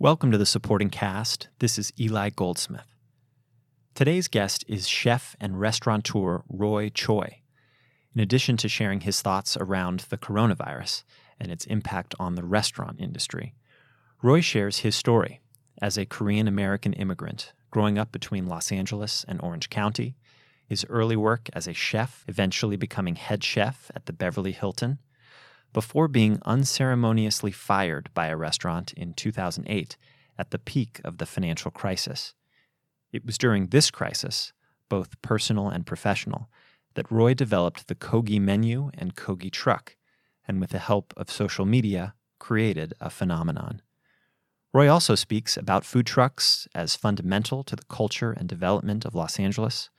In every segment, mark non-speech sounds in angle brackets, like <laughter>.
Welcome to the supporting cast. This is Eli Goldsmith. Today's guest is chef and restaurateur Roy Choi. In addition to sharing his thoughts around the coronavirus and its impact on the restaurant industry, Roy shares his story as a Korean American immigrant growing up between Los Angeles and Orange County, his early work as a chef, eventually becoming head chef at the Beverly Hilton, before being unceremoniously fired by a restaurant in 2008 at the peak of the financial crisis. It was during this crisis, both personal and professional, that Roy developed the Kogi menu and Kogi truck, and with the help of social media, created a phenomenon. Roy also speaks about food trucks as fundamental to the culture and development of Los Angeles,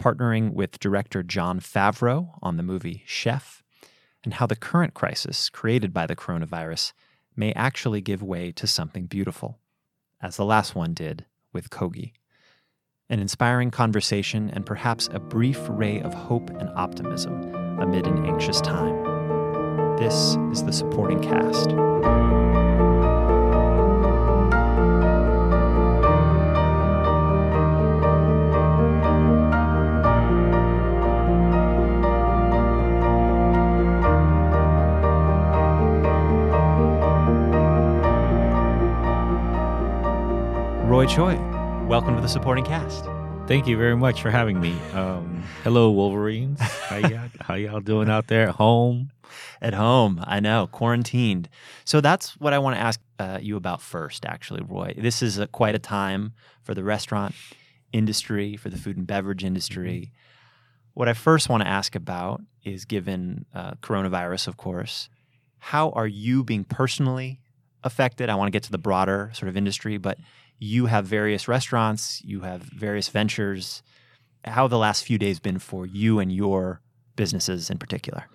partnering with director Jon Favreau on the movie Chef, and how the current crisis created by the coronavirus may actually give way to something beautiful, as the last one did with Kogi. An inspiring conversation and perhaps a brief ray of hope and optimism amid an anxious time. This is the supporting cast. Roy Choi, welcome to the supporting cast. Thank you very much for having me. Um, hello, Wolverines. How y'all, <laughs> how y'all doing out there at home? At home, I know, quarantined. So that's what I want to ask uh, you about first, actually, Roy. This is a, quite a time for the restaurant industry, for the food and beverage industry. What I first want to ask about is given uh, coronavirus, of course, how are you being personally affected? I want to get to the broader sort of industry, but you have various restaurants, you have various ventures. How have the last few days been for you and your businesses in particular?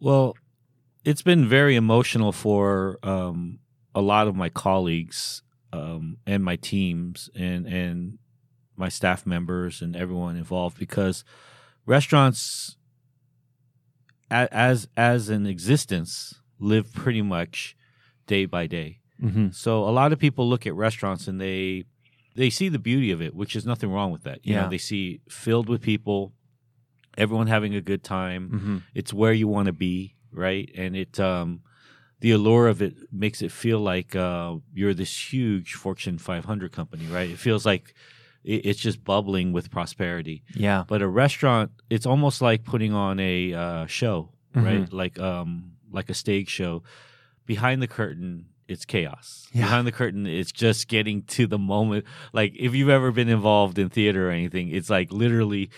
Well, it's been very emotional for um, a lot of my colleagues um, and my teams and and my staff members and everyone involved because restaurants as as an existence live pretty much day by day Mm-hmm. So a lot of people look at restaurants and they they see the beauty of it, which is nothing wrong with that. You Yeah. know, they see filled with people, everyone having a good time. Mm-hmm. It's where you want to be, right? And it um the allure of it makes it feel like uh, you're this huge Fortune 500 company, right? It feels like it, it's just bubbling with prosperity. Yeah. But a restaurant, it's almost like putting on a uh, show, Mm-hmm. right? Like um like a stage show. Behind the curtain, it's chaos. Yeah. Behind the curtain, it's just getting to the moment. Like if you've ever been involved in theater or anything, it's like literally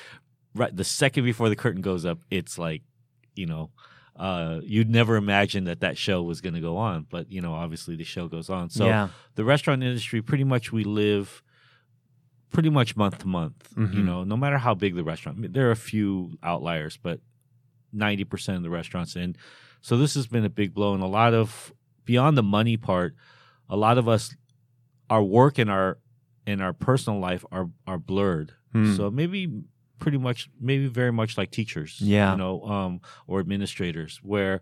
right the second before the curtain goes up, it's like you know. Uh, you'd never imagine that that show was going to go on, but you know, obviously the show goes on. So yeah. the restaurant industry, pretty much, we live pretty much month to month. You Mhm. know, no matter how big the restaurant. I mean, there are a few outliers, but ninety percent of the restaurants. And so this has been a big blow, and a lot of beyond the money part, a lot of us, our work and our and our personal life are are blurred. Hmm. So maybe pretty much, maybe very much like teachers, Yeah. you know, um, or administrators, where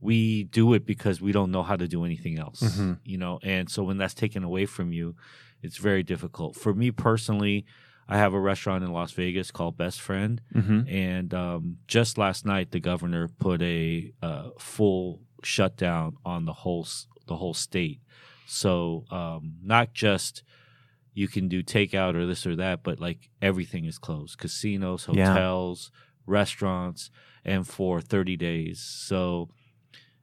we do it because we don't know how to do anything else, Mhm. you know. And so when that's taken away from you, it's very difficult. For me personally, I have a restaurant in Las Vegas called Best Friend, Mm-hmm. and um, just last night the governor put a uh, full shutdown on the whole the whole state. So um, not just you can do takeout or this or that, but like everything is closed: casinos, Yeah. hotels, restaurants, and for thirty days. So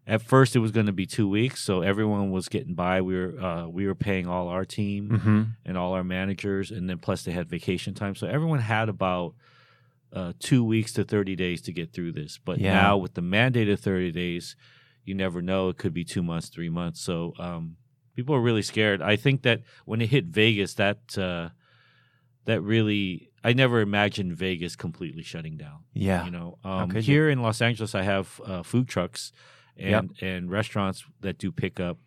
at first it was going to be two weeks, so everyone was getting by. We were uh, we were paying all our team Mm-hmm. and all our managers, and then plus they had vacation time. So everyone had about uh, two weeks to 30 days to get through this. But Yeah. now with the mandated 30 days, you never know. It could be two months, three months. So um, people are really scared. I think that when it hit Vegas, that uh, that really, I never imagined Vegas completely shutting down. Yeah. You know, um, could you? here in Los Angeles, I have uh, food trucks and and restaurants that do pickup.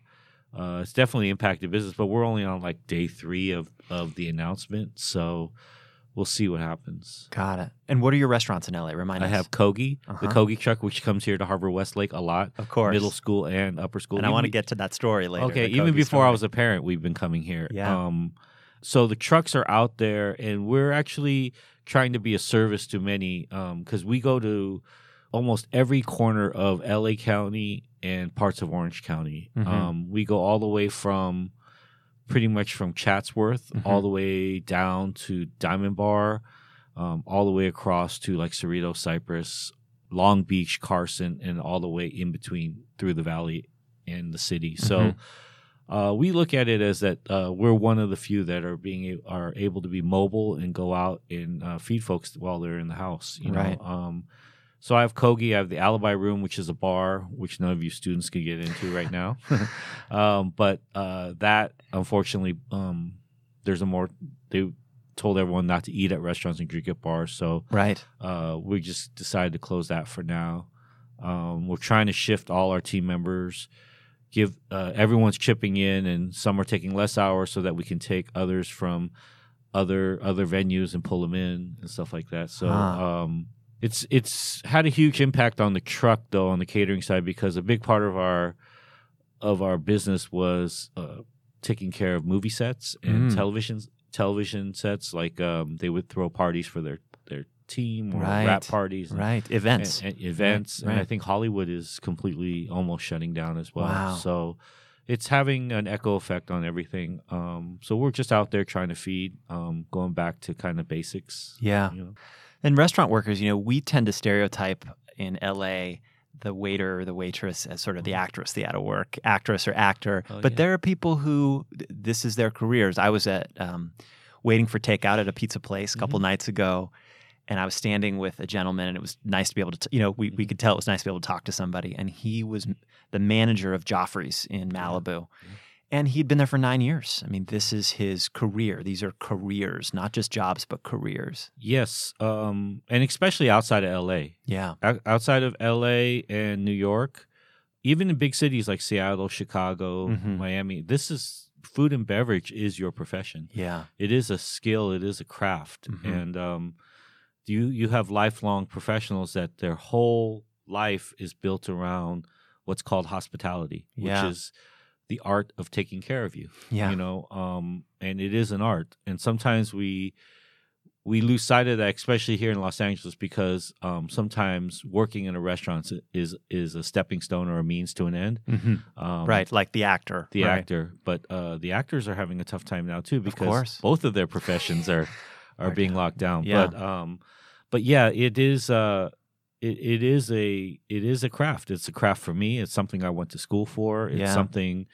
Uh, it's definitely impacted business, but we're only on like day three of of the announcement, so we'll see what happens. Got it. And what are your restaurants in LA? Remind I us. I have Kogi, Uh-huh. the Kogi truck, which comes here to Harvard-Westlake a lot, of course, middle school and upper school. And I want to get to that story later. Okay, even before I was a parent, we've been coming here. Yeah. Um, so the trucks are out there, and we're actually trying to be a service to many because we go to almost every corner of LA County and parts of Orange County. Mhm. Um, we go all the way from pretty much from Chatsworth Mhm. all the way down to Diamond Bar, um, all the way across to like Cerrito, Cypress, Long Beach, Carson, and all the way in between through the valley and the city. So Mhm. uh, we look at it as that uh, we're one of the few that are being are able to be mobile and go out and uh, feed folks while they're in the house. You know, um, so I have Kogi, I have the Alibi Room, which is a bar, which none of you students can get into right now. <laughs> <laughs> um, but uh, that, unfortunately, um, there's a more they told everyone not to eat at restaurants and drink at bars, so right. uh, we just decided to close that for now. Um, we're trying to shift all our team members, give uh, everyone's chipping in, and some are taking less hours so that we can take others from other other venues and pull them in and stuff like that. So Huh. It's it's had a huge impact on the truck though on the catering side because a big part of our of our business was uh, taking care of movie sets and Mm. television television sets. Like um, they would throw parties for their their team or Right. wrap parties. and- Right. Events. and, and events. And I think Hollywood is completely almost shutting down as well. Wow. So it's having an echo effect on everything. Um, so we're just out there trying to feed, um, going back to kind of basics. yeah. You know? And restaurant workers, you know, we tend to stereotype in LA the waiter or the waitress as sort of the actress, the out of work actress or actor. Mm-hmm. Oh, but yeah. there are people who this is their careers. I was at um, waiting for takeout at a pizza place a couple Mm-hmm. nights ago. And I was standing with a gentleman, and it was nice to be able to, t- you know, we, Mm-hmm. we could tell it was nice to be able to talk to somebody. And he was the manager of Geoffrey's in Malibu. Yeah. And he'd been there for nine years. I mean, this is his career. These are careers, not just jobs, but careers. Yes. Um, and especially outside of LA. Yeah. O- outside of LA and New York, even in big cities like Seattle, Chicago, Mhm. Miami, this is food and beverage is your profession. Yeah. it is a skill it is a craft Mhm. and um, you you have lifelong professionals that their whole life is built around what's called hospitality which Yeah. is the art of taking care of you Yeah. you know um, and it is an art and sometimes we we lose sight of that especially here in los angeles because um, sometimes working in a restaurant is is a stepping stone or a means to an end hmm um, right. Like the actor. the right. actor, but uh, the actors are having a tough time now too because course. both of their professions are <laughs> are Are being down. locked down. Yeah. But um, but yeah, it is uh, it, it is a it is a craft. It's a craft for me. It's something I went to school for. It's Yeah. something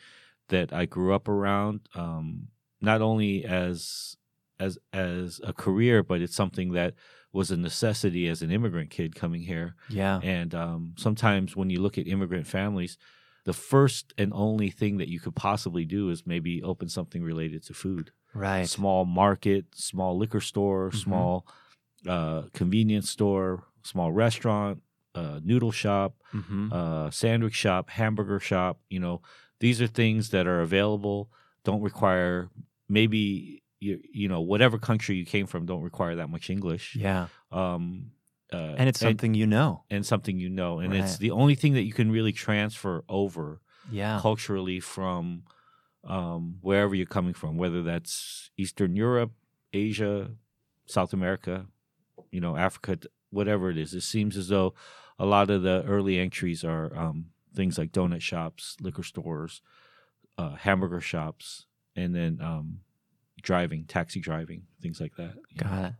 that I grew up around. Um, not only as as as a career, but it's something that was a necessity as an immigrant kid coming here. Yeah. And um, sometimes when you look at immigrant families, the first and only thing that you could possibly do is maybe open something related to food. Right. Small market, small liquor store, Mhm. small uh, convenience store, small restaurant, uh, noodle shop, hmm uh, sandwich shop, hamburger shop. You know, these are things that are available. Don't require maybe you you know whatever country you came from. Don't require that much English. Yeah. Um, uh, And it's something you know. and something you know, and it's the only thing that you can really transfer over Yeah. culturally from um, wherever you're coming from, whether that's Eastern Europe, Asia, South America, you know, Africa, whatever it is. It seems as though a lot of the early entries are um, things like donut shops, liquor stores, uh, hamburger shops, and then um, driving, taxi driving, things like that. you know. Got it.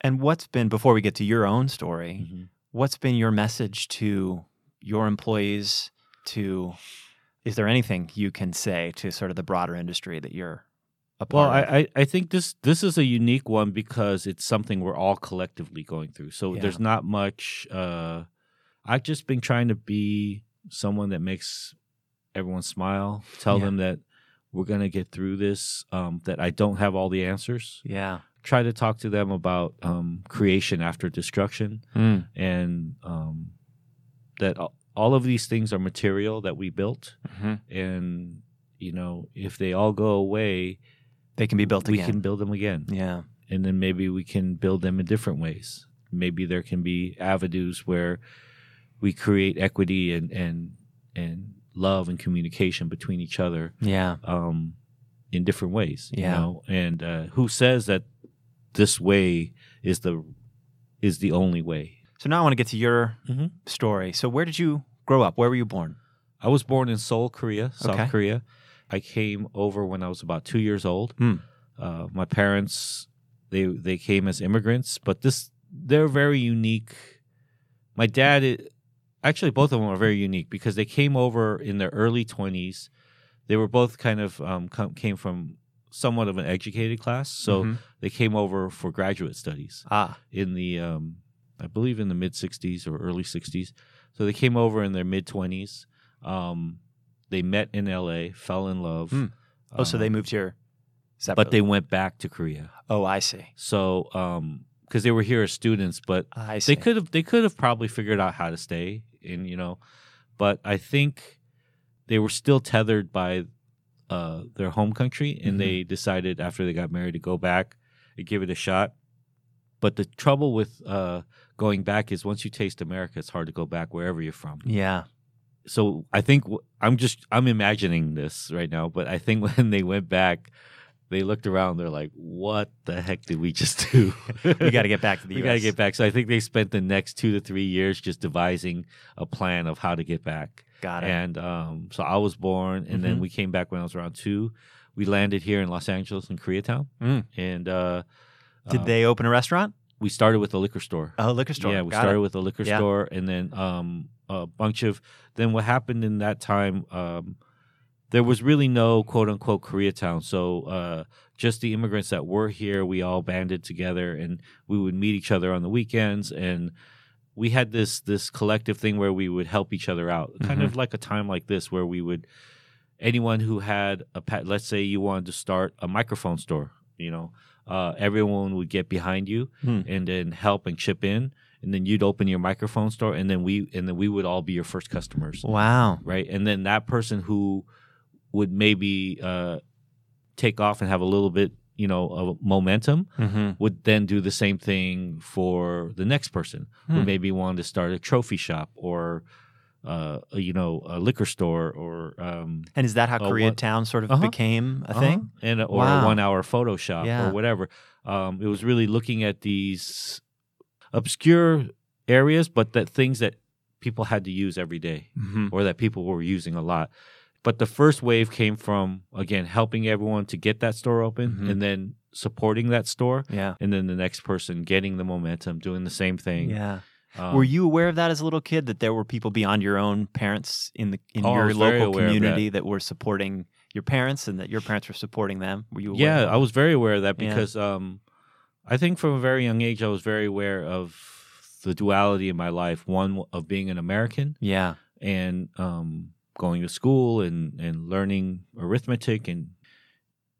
And what's been before we get to your own story? Mhm. What's been your message to your employees? To is there anything you can say to sort of the broader industry that you're Well? I, I, I think this this is a unique one because it's something we're all collectively going through. So Yeah. there's not much. Uh, I've just been trying to be someone that makes everyone smile. Tell Yeah. them that we're gonna get through this. Um, that I don't have all the answers. yeah. Try to talk to them about um, creation after destruction, Mm. and um, that all- all of these things are material that we built, hmm and you know if they all go away, They can be built again. we can build them again. yeah. and then maybe we can build them in different ways. Maybe there can be avenues where we create equity and and and love and communication between each other Yeah. um, in different ways. Yeah. You know, and uh, who says that this way is the is the only way? So now I want to get to your Mhm. story. So where did you grow up? Where were you born? I was born in Seoul, Korea, South Okay. Korea. I came over when I was about two years old. Hmm. Uh, my parents they they came as immigrants, but this they're very unique. My dad, i- actually, both of them are very unique because they came over in their early twenties. They were both kind of um, come, came from somewhat of an educated class, so Mhm. they came over for graduate studies ah, in the um, I believe in the mid '60s or early '60s. So they came over in their mid 20s. Um, they met in LA, fell in love. Hmm. oh, so Uh, they moved here but they went back to Korea. oh, I see. So um, because they were here as students, but I see. they could have they could have probably figured out how to stay in you know, but I think they were still tethered by uh, their home country, and Mhm. they decided after they got married to go back and give it a shot. But the trouble with uh, going back is once you taste America, it's hard to go back wherever you're from. Yeah. So I think I'm just I'm imagining this right now, but I think <laughs> when they went back, they looked around. They're like, "What the heck did we just do? <laughs> we got to get back to the <laughs> we got to get back." So I think they spent the next two to three years just devising a plan of how to get back. Got it. And um, so I was born, and then Mhm. we came back when I was around two. We landed here in Los Angeles in Koreatown, Mm. and uh, Did uh, they open a restaurant? We started with a liquor store. Oh, liquor store. Yeah, we Got started it. with a liquor Yeah. store, and then um, a bunch of. Then what happened in that time? Um, there was really no quote unquote Koreatown. So uh, just the immigrants that were here, we all banded together, and we would meet each other on the weekends, and we had this this collective thing where we would help each other out, kind Mhm. of like a time like this where we would. Anyone who had a pet, let's say you wanted to start a microphone store, you know, uh, everyone would get behind you Hmm. and then help and chip in and then you'd open your microphone store and then we and then we would all be your first customers Wow. right and then that person who would maybe uh, take off and have a little bit you know of momentum Mm-hmm. would then do the same thing for the next person who Hmm. maybe wanted to start a trophy shop or uh, you know a liquor store or um, And is that how Koreatown sort of Uh-huh. became a uh-huh, thing? and or Wow. a one hour photo shop Yeah. or whatever. Um, it was really looking at these obscure areas, but that things that people had to use every day Mm-hmm. or that people were using a lot. But the first wave came from again helping everyone to get that store open Mhm. and then supporting that store. Yeah. And then the next person getting the momentum, doing the same thing. Yeah. Um, were you aware of that as a little kid that there were people beyond your own parents in the in Oh, your local of that. community that. were supporting your parents and that your parents were supporting them? Were you aware? Yeah, I was very aware of that Yeah. because um, I think from a very young age I was very aware of the duality in my life. One of being an American Yeah. and um, going to school and and learning arithmetic and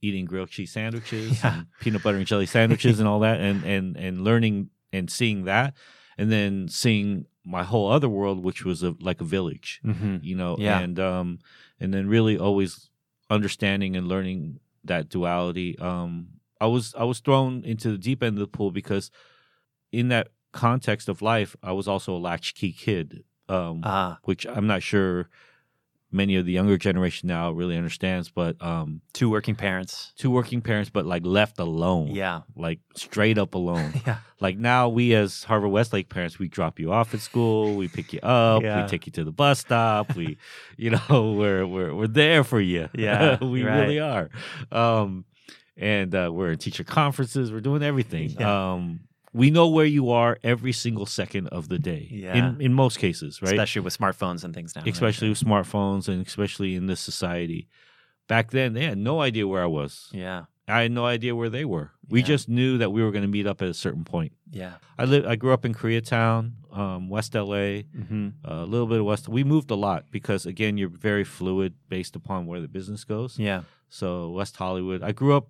eating grilled cheese sandwiches <laughs> Yeah. and peanut butter and jelly sandwiches and all that and and and learning and seeing that and then seeing my whole other world which was a, like a village Mm-hmm. you know Yeah. and um and then really always understanding and learning that duality um i was i was thrown into the deep end of the pool because in that context of life i was also a latchkey kid um Ah, which i'm not sure many of the younger generation now really understands but um two working parents. two working parents but like left alone Yeah. like straight up alone <laughs> Yeah. like now we as harvard westlake parents we drop you off at school we pick you up Yeah. we take you to the bus stop we <laughs> you know <laughs> we're we're, we're there for you Yeah, we right. really are um and uh, we're in teacher conferences we're doing everything <laughs> Yeah. um we know where you are every single second of the day Yeah. in in most cases right Especially with smartphones and things now. right? especially with smartphones and especially in this society back then they had no idea where i was Yeah. i had no idea where they were we Yeah. just knew that we were going to meet up at a certain point Yeah. I live. I grew up in Koreatown, um, West LA, Mm-hmm. a little bit of West. We moved a lot because again, you're very fluid based upon where the business goes. Yeah. So West Hollywood. I grew up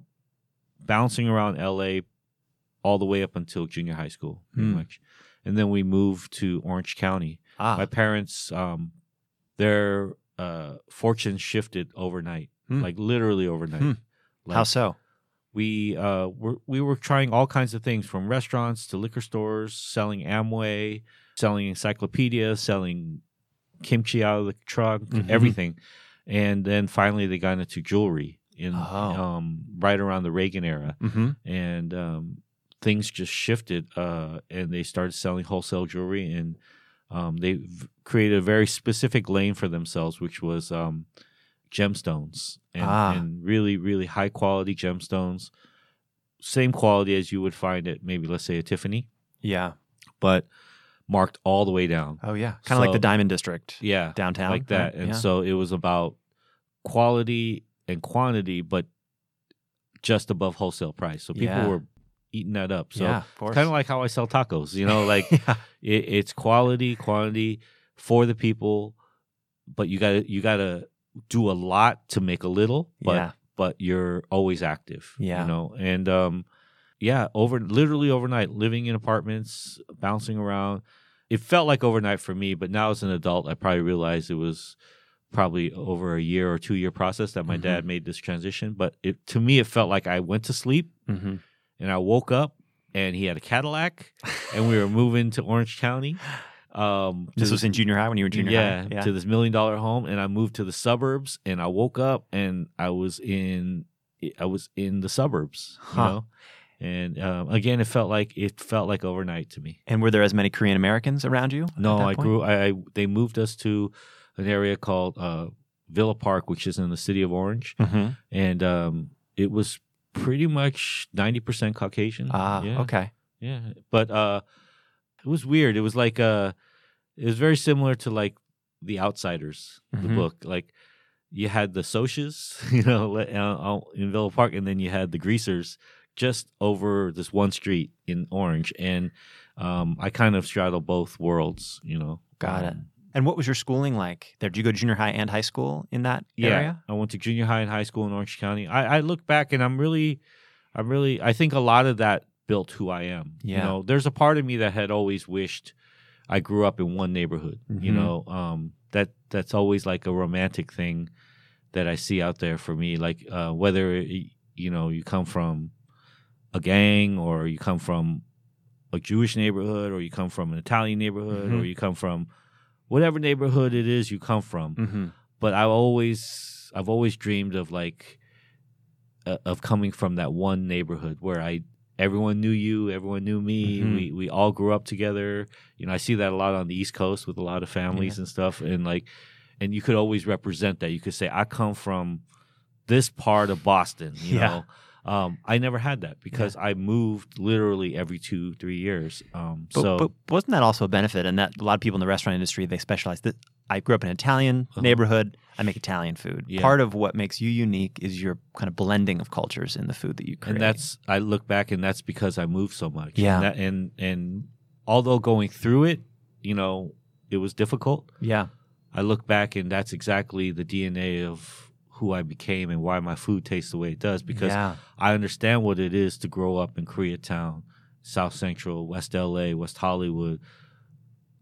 bouncing around LA all the way up until junior high school, pretty Hmm. much, and then we moved to Orange County. Ah. My parents, um, their uh, fortunes shifted overnight, Hmm. like literally overnight. Hmm. Like, How so? we uh were we were trying all kinds of things from restaurants to liquor stores, selling Amway, selling encyclopedias, selling kimchi out of the trunk, Mhm. everything. And then finally they got into jewelry in Oh. um right around the Reagan era Mm-hmm. and um things just shifted uh and they started selling wholesale jewelry and um they v- created a very specific lane for themselves which was um gemstones and, Ah. and really really high quality gemstones same quality as you would find at maybe let's say a Tiffany Yeah. but marked all the way down Oh yeah. Kind of like the Diamond District yeah downtown. like that right? and Yeah. so it was about quality and quantity but just above wholesale price so people Yeah. were eating that up so yeah, kind of like how I sell tacos. You <laughs> know, like yeah. it, it's quality, quantity for the people, but you got to you got to do a lot to make a little. But yeah. but you're always active. Yeah. you know, and um, yeah, over literally overnight, living in apartments, bouncing around. It felt like overnight for me, but now as an adult, I probably realized it was probably over a year or two year process that my Mhm. dad made this transition. But it to me, it felt like I went to sleep Mm-hmm. and I woke up and he had a Cadillac and we were moving to Orange County. Um, This was in junior high when you were junior yeah, high. Yeah. to this million dollar home, and I moved to the suburbs. And I woke up and I was in, I was in the suburbs. You Huh. know, and um, again, it felt like it felt like overnight to me. and were there as many Korean Americans around you? No, I point? grew. I, I they moved us to an area called uh, Villa Park, which is in the city of Orange, Mhm. and um, it was pretty much ninety percent Caucasian. Ah, yeah. okay. Yeah, but uh, it was weird. It was like uh, it was very similar to like The Outsiders, the Mhm. book. Like you had the Socs, <laughs> you know, uh, in Villa Park, and then you had the Greasers just over this one street in Orange, and um, I kind of straddle both worlds, you know. Got it. Um, And what was your schooling like there? Did you go to junior high and high school in that Yeah, area? I went to junior high and high school in Orange County. I, I look back and I'm really, I'm really, I think a lot of that built who I am. You Yeah. know, there's a part of me that had always wished I grew up in one neighborhood. You Mhm. know, um, that that's always like a romantic thing that I see out there for me. Like uh, whether you know you come from a gang or you come from a Jewish neighborhood or you come from an Italian neighborhood or Mhm. you come from whatever neighborhood it is you come from Mm-hmm. but I always I've always dreamed of like uh, of coming from that one neighborhood where I everyone knew you, everyone knew me. Mhm. We we all grew up together. You know, I see that a lot on the East Coast with a lot of families and stuff and like and you could always represent that. You could say I come from this part of Boston, you Yeah. know. Um, I never had that because I moved literally every two, three years. Um, But, so but wasn't that also a benefit? And that a lot of people in the restaurant industry they specialize. That I grew up in an Italian Uh-huh. neighborhood. I make Italian food. Yeah. Part of what makes you unique is your kind of blending of cultures in the food that you create. and that's I look back and that's because I moved so much. Yeah. and that, and, and although going through it, you know, it was difficult. yeah, I look back and that's exactly the DNA of who I became and why my food tastes the way it does because yeah, I understand what it is to grow up in Koreatown, South Central, West LA, West Hollywood,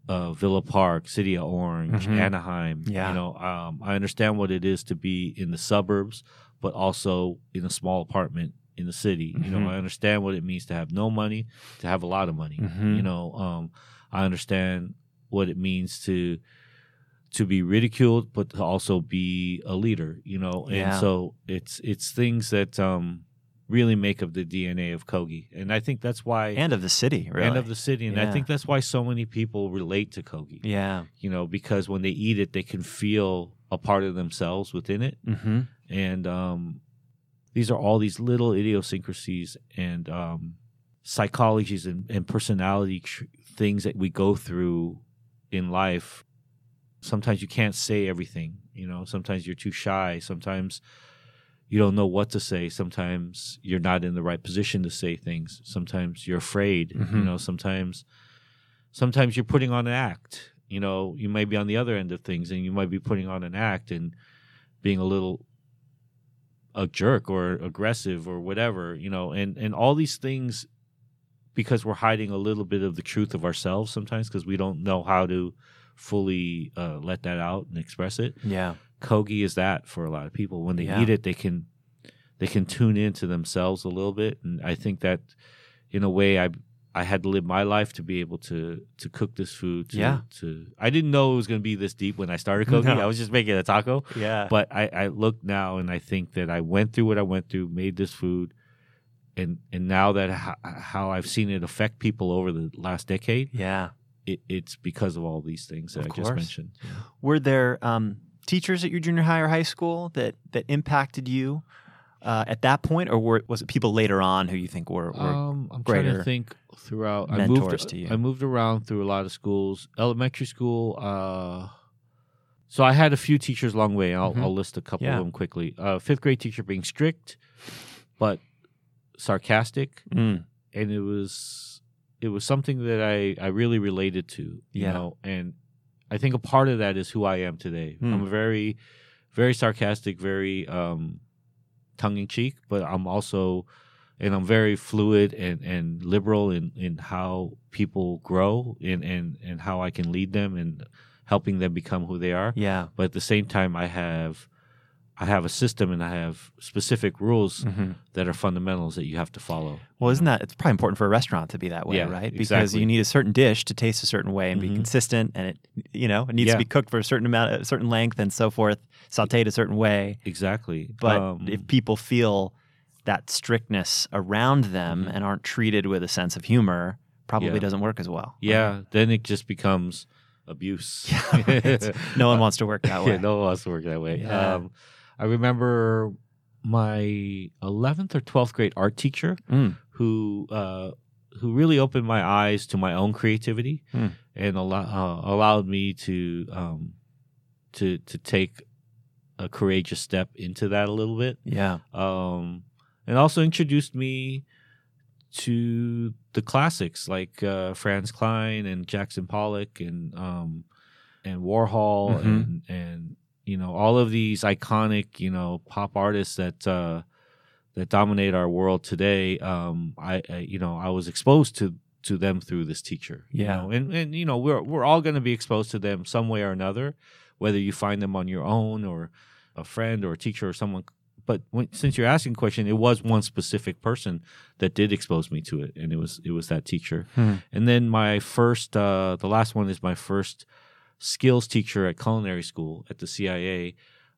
uh, Villa Park, City of Orange, Mhm. Anaheim. Yeah. You know, um, I understand what it is to be in the suburbs, but also in a small apartment in the city. You Mhm. know, I understand what it means to have no money, to have a lot of money. Mhm. You know, um, I understand what it means to to be ridiculed, but to also be a leader. You know, and Yeah. so it's it's things that um, really make up the DNA of Kogi, and I think that's why and of the city, really. and of the city, and I think that's why so many people relate to Kogi. yeah. You know, because when they eat it, they can feel a part of themselves within it, Mm-hmm. and um, these are all these little idiosyncrasies and um, psychologies and, and personality tr- things that we go through in life. Sometimes you can't say everything. You know, sometimes you're too shy. Sometimes you don't know what to say. Sometimes you're not in the right position to say things. Sometimes you're afraid. You Mhm. know, sometimes sometimes you're putting on an act. You know, you might be on the other end of things and you might be putting on an act and being a little a jerk or aggressive or whatever, you know, and and all these things because we're hiding a little bit of the truth of ourselves sometimes because we don't know how to fully uh, let that out and express it. Yeah. Kogi is that for a lot of people. When they Yeah. eat it, they can they can tune into themselves a little bit, and I think that in a way I I had to live my life to be able to to cook this food. To, Yeah. To I didn't know it was going to be this deep when I started cooking. No. I was just making a taco. Yeah. But I, I look now and I think that I went through what I went through, made this food, and and now that how, how I've seen it affect people over the last decade, yeah. It, it's because of all these things that Of I just course. mentioned. Were there um, teachers at your junior high or high school that that impacted you uh, at that point, or were, was it people later on who you think were? were Um, I'm trying to think throughout. I mentors moved. to you? I moved around through a lot of schools. Elementary school. Uh, so I had a few teachers along the way. I'll, Mhm. I'll list a couple Yeah. of them quickly. Uh, fifth grade teacher being strict, but sarcastic, Mm, and it was it was something that I I really related to. You Yeah. know, and I think a part of that is who I am today. Hmm. I'm a very very sarcastic, very um, tongue in cheek, but I'm also and I'm very fluid and, and liberal in, in how people grow and, and, and how I can lead them and helping them become who they are. yeah. But at the same time I have I have a system and I have specific rules hmm that are fundamentals that you have to follow. Well, isn't that it's probably important for a restaurant to be that way, Yeah, right? Because exactly. you need a certain dish to taste a certain way and be Mhm. consistent, and it you know it needs Yeah. to be cooked for a certain amount, a certain length, and so forth, sautéed a certain way. Exactly. But Um, if people feel that strictness around them Mhm. and aren't treated with a sense of humor, probably Yeah. doesn't work as well. yeah, then it just becomes abuse. <laughs> <laughs> No one wants to work that way. No one wants to work that way. Um, I remember my 11th or 12th grade art teacher Mm. who uh, who really opened my eyes to my own creativity Hmm. and allow, uh, allowed me to um, to to take a courageous step into that a little bit Yeah. um, and also introduced me to the classics like uh, Franz Kline and Jackson Pollock and um, and Warhol Mhm. and and you know all of these iconic you know pop artists that uh, that dominate our world today. Um, I, I you know I was exposed to to them through this teacher. you Yeah. know, and and you know we're we're all going to be exposed to them some way or another, whether you find them on your own or a friend or a teacher or someone but when, since you're asking a question, it was one specific person that did expose me to it, and it was it was that teacher. Hmm. And then my first, uh, the last one is my first skills teacher at culinary school at the CIA.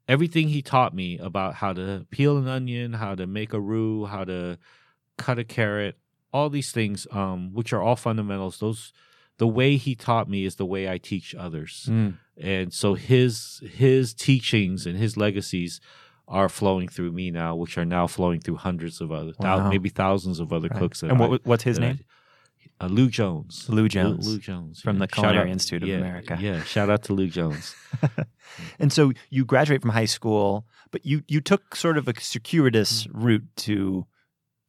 Everything he taught me about how to peel an onion, how to make a roux, how to cut a carrot, all these things, um, which are all fundamentals. Those, the way he taught me is the way I teach others Mm. and so his his teachings and his legacies are flowing through me now, which are now flowing through hundreds of other, Wow. maybe thousands of other Right. cooks. And I- what, what's his that I- name? Uh, Lou Jones. Lou Jones. Lou, Jones From the Shout Culinary out- Institute of yeah, America. Yeah, shout out to Lou Jones. <laughs> And so you graduate from high school, but you you took sort of a circuitous route to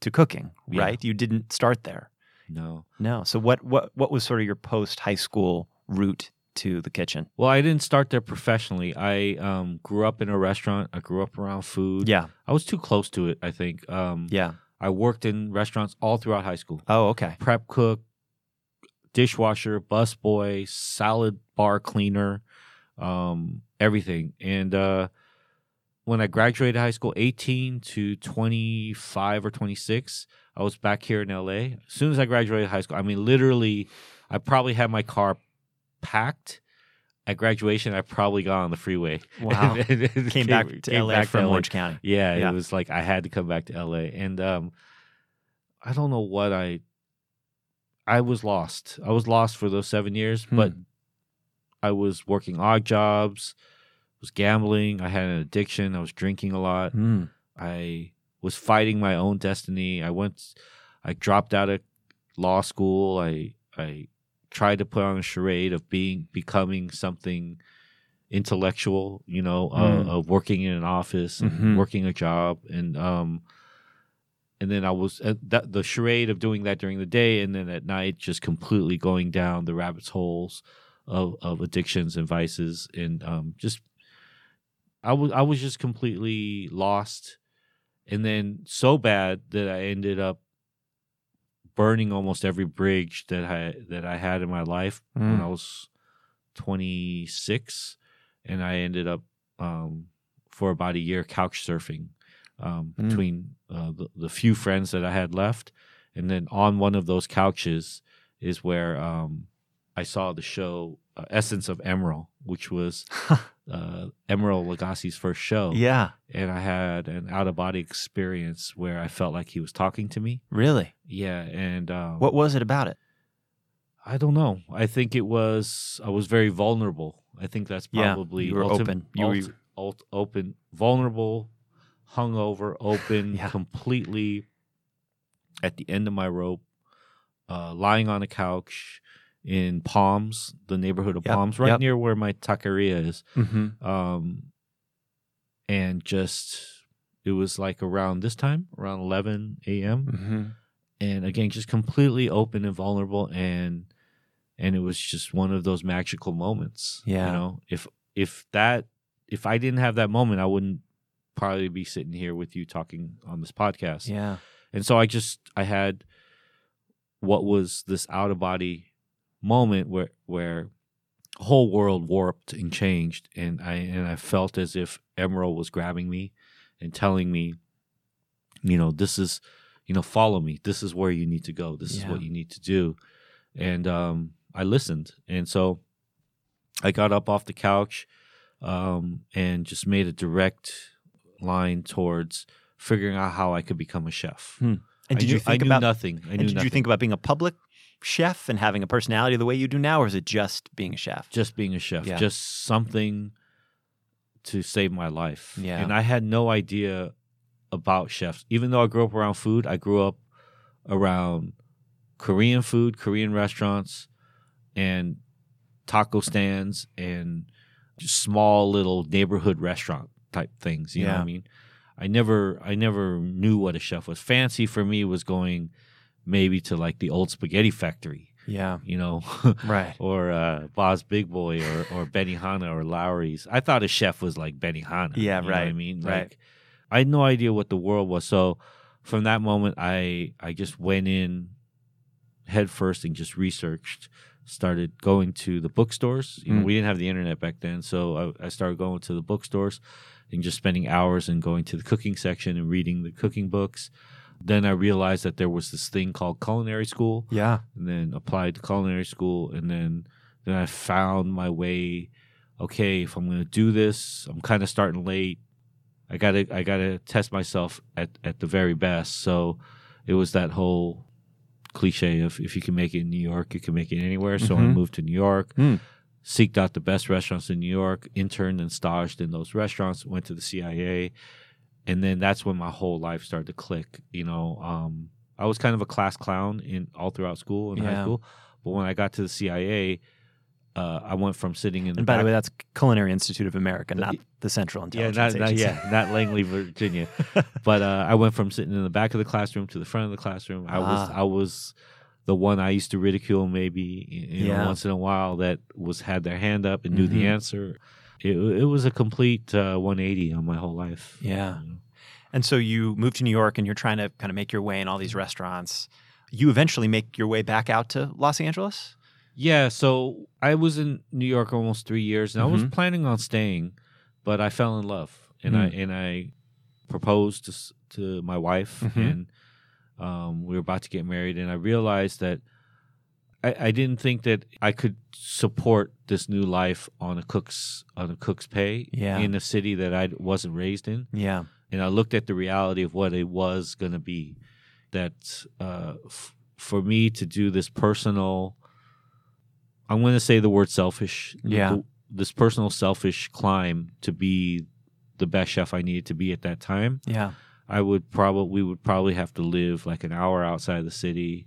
to cooking, Mm. Yeah. right? You didn't start there. No, No. So what what what was sort of your post high school route to the kitchen? well, I didn't start there professionally. I um, grew up in a restaurant. I grew up around food. Yeah. I was too close to it. I think. Um, Yeah. I worked in restaurants all throughout high school. Oh, okay. prep cook, dishwasher, busboy, salad bar cleaner, um, everything. And uh, when I graduated high school, 18 to 25 or 26, I was back here in LA. As soon as I graduated high school, I mean, literally, I probably had my car packed. At graduation, I probably got on the freeway. Wow. <laughs> And Came back to came LA back to from LA. Orange County. Yeah, Yeah. it was like I had to come back to LA, and um, I don't know what I. I was lost. I was lost for those seven years, but Hmm. I was working odd jobs, was gambling. I had an addiction. I was drinking a lot. Mm. I was fighting my own destiny. I went. I dropped out of law school. I I tried to put on a charade of being becoming something intellectual. You know, Mm. uh, of working in an office and Mhm. working a job, and um, and then I was uh, that the charade of doing that during the day, and then at night just completely going down the rabbit's holes of of addictions and vices, and um, just I was I was just completely lost, and then so bad that I ended up burning almost every bridge that I that I had in my life when Mm. I was 26, and I ended up um, for about a year couch surfing. um, Mm. between uh, the, the few friends that I had left. And then on one of those couches is where um, I saw the show uh, Essence of Emeril, which was <laughs> uh, Emeril Lagasse's first show. yeah. And I had an out of body experience where I felt like he was talking to me. Really? Yeah. And um, What was it about it? I don't know. I think it was I was very vulnerable. I think that's Yeah, probably you were open. You were- ult- ult- open, vulnerable, hungover, open, <laughs> Yeah. completely at the end of my rope, uh, lying on a couch in Palms, the neighborhood of Yep, Palms, right yep. near where my taqueria is. Mm-hmm. Um, and just it was like around this time, around 11 a.m Mm-hmm. and again just completely open and vulnerable and and it was just one of those magical moments Yeah. you know if if that if i didn't have that moment i wouldn't probably be sitting here with you talking on this podcast Yeah. and so i just i had what was this out of body moment where where whole world warped and changed and i and i felt as if Emeril was grabbing me and telling me you know this is you know follow me. This is where you need to go. This is what you need to do. And um i listened. And so i got up off the couch um and just made a direct line towards figuring out how i could become a chef. Hmm. And I did knew, you think I knew about nothing. I and knew did nothing. you think about being a public chef and having a personality the way you do now, or is it just being a chef? just being a chef, Yeah. just something to save my life. Yeah. And I had no idea about chefs. Even though I grew up around food, I grew up around Korean food, Korean restaurants, and taco stands and just small little neighborhood restaurant type things. You know what I mean? I never I never knew what a chef was. Fancy for me was going maybe to like the old spaghetti factory, Yeah. you know. <laughs> Right. or uh, Bob's Big Boy or or Benihana or Lawry's. I thought a chef was like Benihana. Yeah, you know what I right, mean, right. like I had no idea what the world was. So from that moment, I I just went in head first and just researched. Started going to the bookstores. You know, Mm. we didn't have the internet back then, so I, I started going to the bookstores and just spending hours and going to the cooking section and reading the cooking books. Then I realized that there was this thing called culinary school, Yeah. and then applied to culinary school and then then I found my way okay if I'm going to do this I'm kind of starting late I got to I got to test myself at at the very best so it was that whole cliche of if you can make it in New York you can make it anywhere so I Mhm. moved to New York Mm. seeked out the best restaurants in New York interned and staged in those restaurants went to the CIA and then that's when my whole life started to click you know um I was kind of a class clown in all throughout school and high school but when I got to the CIA, uh, I went from sitting in the by back, the way, that's Culinary Institute of America, not the Central yeah, Intelligence not, not Agency. yeah, not Langley, Virginia. <laughs> but uh, I went from sitting in the back of the classroom to the front of the classroom. I was Ah. I was the one I used to ridicule maybe you know, Yeah. once in a while that was had their hand up and knew Mhm. the answer. It, it was a complete uh, 180 on my whole life. Yeah. you know. And so you move to New York and you're trying to kind of make your way in all these restaurants. You eventually make your way back out to Los Angeles? Yeah, so I was in New York almost three years, and I was Mhm. planning on staying, but I fell in love, and I Mm. and I proposed to to my wife, Mhm. and um, we were about to get married, and I realized that I, I didn't think that I could support this new life on a cook's on a cook's pay Yeah. in a city that I wasn't raised in Yeah. and I looked at the reality of what it was going to be. That uh, f- for me to do this personal, I'm going to say the word selfish. Yeah. th- this personal selfish climb to be the best chef I needed to be at that time. Yeah. I would probably we would probably have to live like an hour outside the city.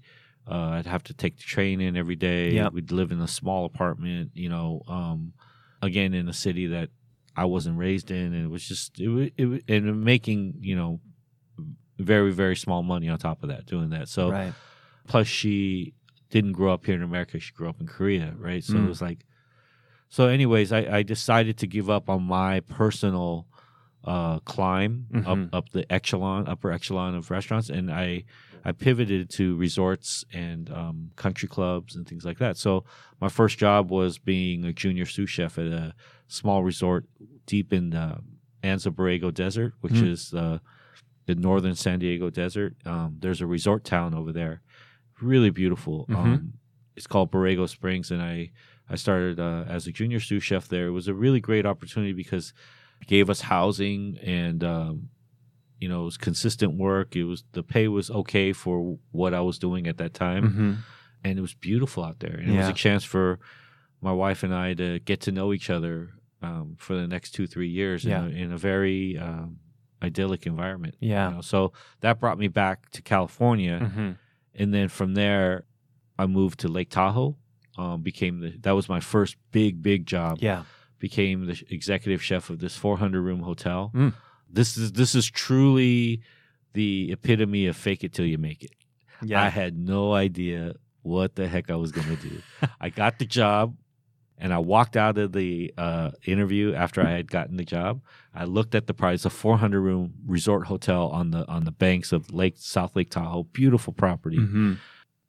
Uh, I'd have to take the train in every day. Yep. We'd live in a small apartment, you know, um, again in a city that I wasn't raised in, and it was just it, it and making you know very very small money on top of that doing that. So right. plus she didn't grow up here in America; she grew up in Korea, right? So Mm. it was like, so anyways, I, I decided to give up on my personal uh, climb Mhm. up up the echelon, upper echelon of restaurants, and I I pivoted to resorts and um, country clubs and things like that. So my first job was being a junior sous chef at a small resort deep in the Anza Borrego Desert, which Mm. is uh, in northern San Diego desert. Um, there's a resort town over there, really beautiful. Mhm. Um, it's called Borrego Springs, and I I started uh, as a junior sous chef there. It was a really great opportunity because it gave us housing and um, you know it was consistent work. It was the pay was okay for what I was doing at that time hmm and it was beautiful out there. And it was a chance for my wife and I to get to know each other um, for the next two, three years Yeah. in, a, in a very um, idyllic environment. you Yeah. know. So that brought me back to California, hmm and then from there, I moved to Lake Tahoe. Um, became the that was my first big, big job. Yeah. Became the executive chef of this 400 room hotel. Mm. This is this is truly the epitome of fake it till you make it. Yeah. I had no idea what the heck I was going to do. <laughs> I got the job and I walked out of the uh, interview after I had gotten the job. I looked at the price, a 400 room resort hotel on the on the banks of Lake South Lake Tahoe, beautiful property. hmm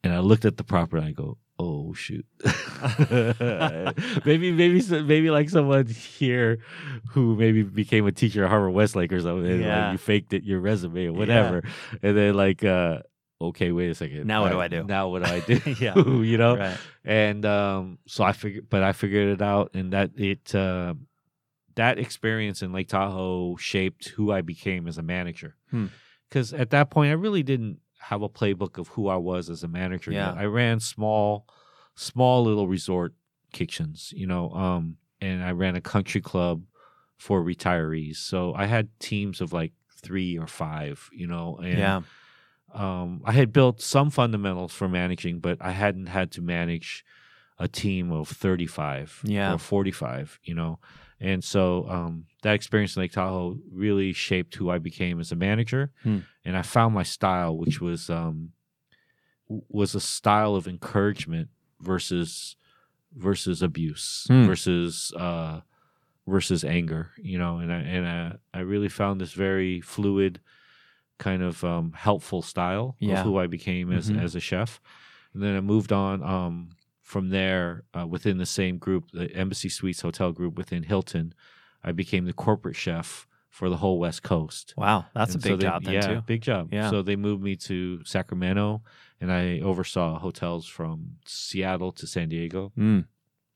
And I looked at the property and I go, "Oh shoot." <laughs> <laughs> maybe maybe maybe like someone here who maybe became a teacher at Harvard-Westlake or something Yeah. like you faked it your resume or whatever. And then like uh okay, wait a second. Now what do Uh, I do? Now what do I <laughs> do? Yeah. you know? Right. And um, so I figured, but I figured it out, and that it uh, that experience in Lake Tahoe shaped who I became as a manager. Hmm. Because at that point, I really didn't have a playbook of who I was as a manager. Yeah. I ran small, small little resort kitchens, you know, um, and I ran a country club for retirees. So I had teams of like three or five, you know, and Yeah. um, I had built some fundamentals for managing, but I hadn't had to manage a team of 35 Yeah. or 45, you know. And so um, that experience in Lake Tahoe really shaped who I became as a manager. Hmm. And I found my style, which was um, was a style of encouragement versus versus abuse Hmm. versus uh, versus anger, you know. And I and I, I really found this very fluid kind of um, helpful style Yeah. of who I became as Mhm. as a chef. And then I moved on um, from there uh, within the same group, the Embassy Suites Hotel group within Hilton. I became the corporate chef for the whole West Coast. Wow. That's And a so big they- job then yeah, too. big job. Yeah. So they moved me to Sacramento, and I oversaw hotels from Seattle to San Diego. Mm.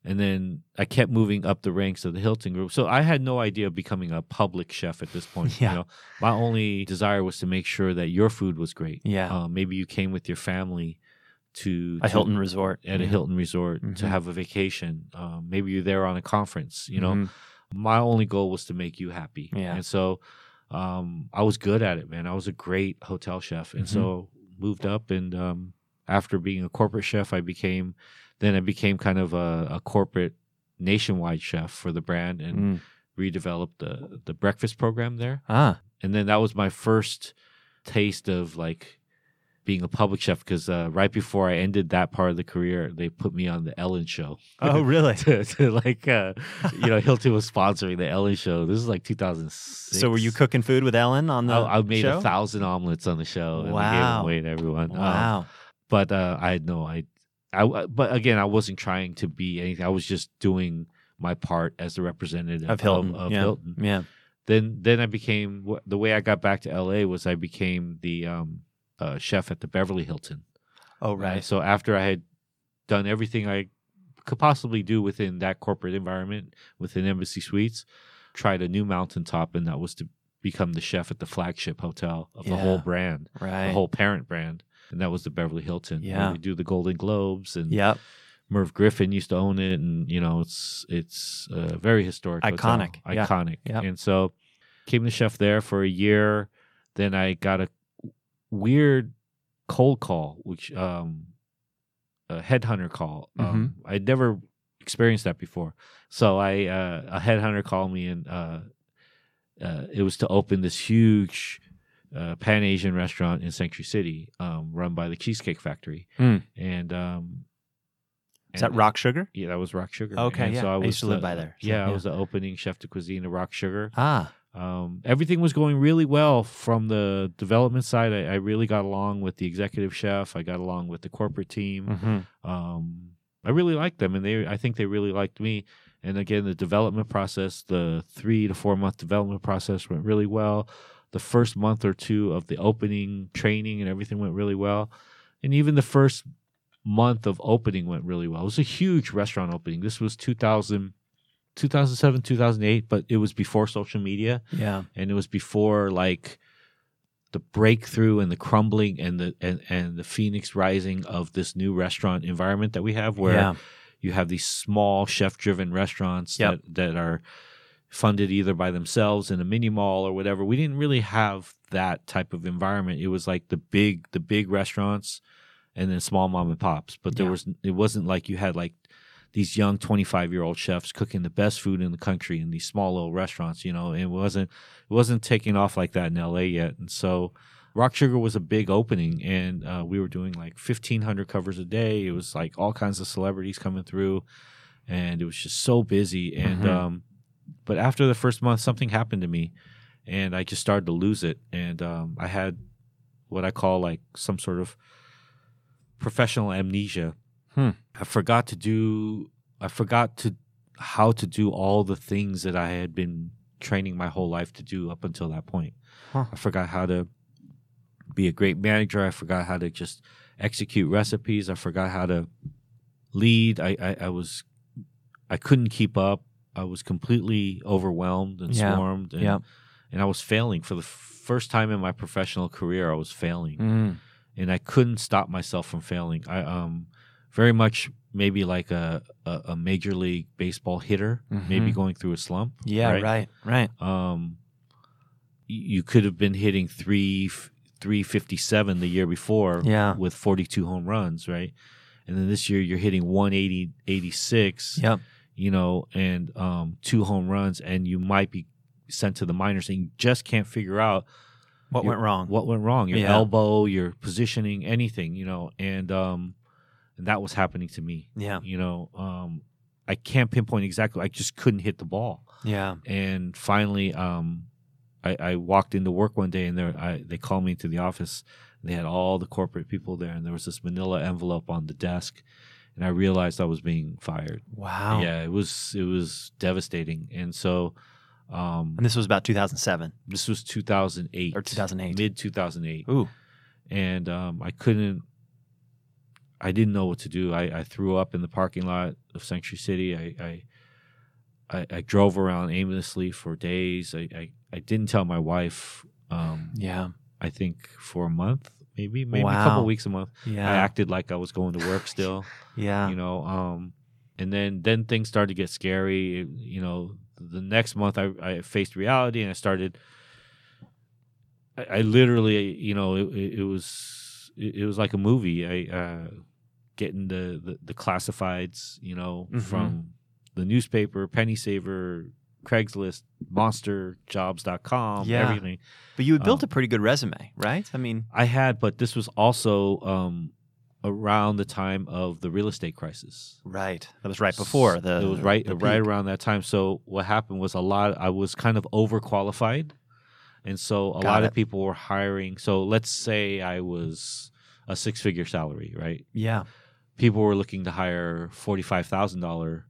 And then I kept moving up the ranks of the Hilton group. So I had no idea of becoming a public chef at this point. <laughs> Yeah. You know, my only desire was to make sure that your food was great. Yeah. Uh, maybe you came with your family to a to- Hilton resort. at a Hilton resort Mhm. to have a vacation. Um, maybe you're there on a conference. You know, Mhm. my only goal was to make you happy. Yeah. And so um, I was good at it, man. I was a great hotel chef. And so moved up and um, after being a corporate chef, I became then I became kind of a, a corporate nationwide chef for the brand and Mm. redeveloped the the breakfast program there. Ah. And then that was my first taste of like being a public chef because uh, right before I ended that part of the career, they put me on the Ellen show. Oh, <laughs> really? to, to like uh, you know Hilton was sponsoring the Ellen show. This is like 2006. So were you cooking food with Ellen on the I, I made show? a thousand omelets on the show and we gave Wow. them away to everyone. Um, Wow. but uh, I had no I, I but again I wasn't trying to be anything. I was just doing my part as the representative of Hilton. Of, yeah. Hilton. Yeah. Then then I became the way I got back to LA was I became the um, uh, chef at the Beverly Hilton. Oh, Uh, right. So after I had done everything I could possibly do within that corporate environment within Embassy Suites, tried a new mountaintop, and that was to become the chef at the flagship hotel of the whole brand, Right. the whole parent brand, and that was the Beverly Hilton. Yeah. we do the Golden Globes, and Yep. Merv Griffin used to own it, and you know it's it's a very historic, hotel. Iconic, yeah. iconic, Yep. and so came the chef there for a year. Then I got a weird cold call, which um, a headhunter call. Mm-hmm. Um, I'd never experienced that before. So I uh, a headhunter called me, and uh, uh, it was to open this huge uh, Pan Asian restaurant in Century City, um, run by the Cheesecake Factory, Mm. and um, Is that Rock Sugar? Yeah, that was Rock Sugar. Okay, And yeah. So I, I was used to live by there, so, yeah, I was the opening chef de cuisine of Rock Sugar. Ah. Um, everything was going really well from the development side. I, I really got along with the executive chef. I got along with the corporate team. hmm Um, I really liked them, and they I think they really liked me. And again, the development process, the three to four month development process went really well. the first month or two of the opening training and everything went really well. And even the first month of opening went really well. It was a huge restaurant opening. This was 2000, 2007, 2008, but it was before social media Yeah. and it was before like the breakthrough and the crumbling and the and, and the phoenix rising of this new restaurant environment that we have where yeah. you have these small chef driven restaurants Yep. that, that are funded either by themselves in a mini mall or whatever we didn't really have that type of environment it was like the big the big restaurants and then small mom and pops but there Yeah. was it wasn't like you had like these young 25 year old chefs cooking the best food in the country in these small little restaurants you know it wasn't it wasn't taking off like that in la yet. And so rock sugar was a big opening and uh, we were doing like 1500 covers a day. It was like all kinds of celebrities coming through and it was just so busy. And Mhm. um but after the first month something happened to me and i just started to lose it. And um i had what i call like some sort of professional amnesia Hmm. i forgot to do i forgot to how to do all the things that i had been training my whole life to do up until that point Huh. i forgot how to be a great manager i forgot how to just execute recipes i forgot how to lead i i, I was i couldn't keep up i was completely overwhelmed and Yeah. swarmed and, and i was failing for the first time in my professional career i was failing Mm. and I couldn't stop myself from failing. I um very much maybe like a a, a major league baseball hitter, maybe Mhm. going through a slump. Yeah. right? Right. Right. Um, you could have been hitting three three fifty seven the year before, Yeah. with forty two home runs, right? And then this year you're hitting 180, 86, Yep. you know, and um, two home runs, and you might be sent to the minors, and you just can't figure out What Your- went wrong? what went wrong your Yeah. elbow your positioning anything you know and um and that was happening to me Yeah. you know um i can't pinpoint exactly i just couldn't hit the ball Yeah. and finally um i, I walked into work one day and there I, they called me to the office they had all the corporate people there and there was this manila envelope on the desk and i realized i was being fired Wow. yeah it was it was devastating and so um And this was about 2007 this was 2008 or 2008. mid 2008 Ooh. and um, I couldn't. I didn't know what to do. I, I threw up in the parking lot of Century City. I I, I, I drove around aimlessly for days. I, I, I didn't tell my wife. Um, Yeah. I think for a month, maybe maybe a Wow. couple weeks a month. Yeah. I acted like I was going to work still. <laughs> yeah. You know. Um, and then then things started to get scary. It- you know, the next month I, I faced reality and I started. I, I literally, you know, it, it, was it was like a movie. I uh, getting the, the the classifieds, you know, Mhm. from the newspaper, Penny Saver, Craigslist, MonsterJobs.com, Yeah. everything. but you had built um, a pretty good resume, right? I mean, I had, but this was also um, around the time of the real estate crisis. right. That was right before the. it was right right around that time. So what happened was a lot. I was kind of overqualified, and so a Got lot it. of people were hiring. So let's say I was a six figure salary, right? Yeah. People were looking to hire forty five thousand dollar,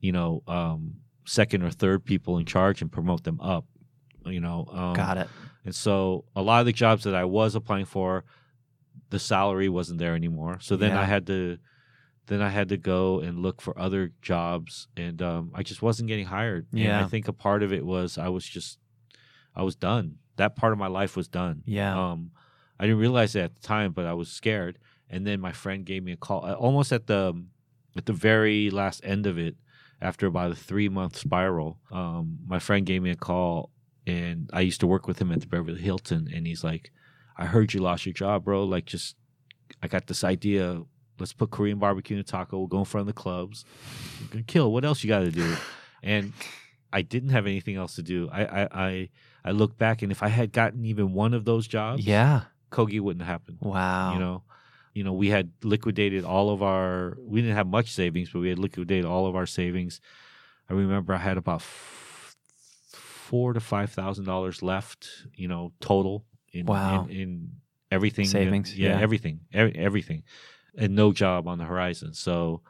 you know, um, second or third people in charge and promote them up. You know, um, Got it. and so a lot of the jobs that I was applying for, the salary wasn't there anymore. So then Yeah. I had to then I had to go and look for other jobs and um, I just wasn't getting hired. And Yeah. I think a part of it was I was just I was done. That part of my life was done. Yeah. Um I didn't realize it at the time, but I was scared. And then my friend gave me a call uh, almost at the at the very last end of it after about a three month spiral. Um, my friend gave me a call and I used to work with him at the Beverly Hilton and he's like, I heard you lost your job, bro. Like just I got this idea. Let's put Korean barbecue and taco. We'll go in front of the clubs. We're gonna kill. What else you got to do? <laughs> And I didn't have anything else to do. I, I I I look back and if I had gotten even one of those jobs, Yeah. Kogi wouldn't have happened. Wow. You know, you know, we had liquidated all of our. We didn't have much savings, but we had liquidated all of our savings. I remember I had about f- four to five thousand dollars left. You know, total in Wow. in, in everything Savings, Yeah, yeah. everything, every, everything, and no job on the horizon. So,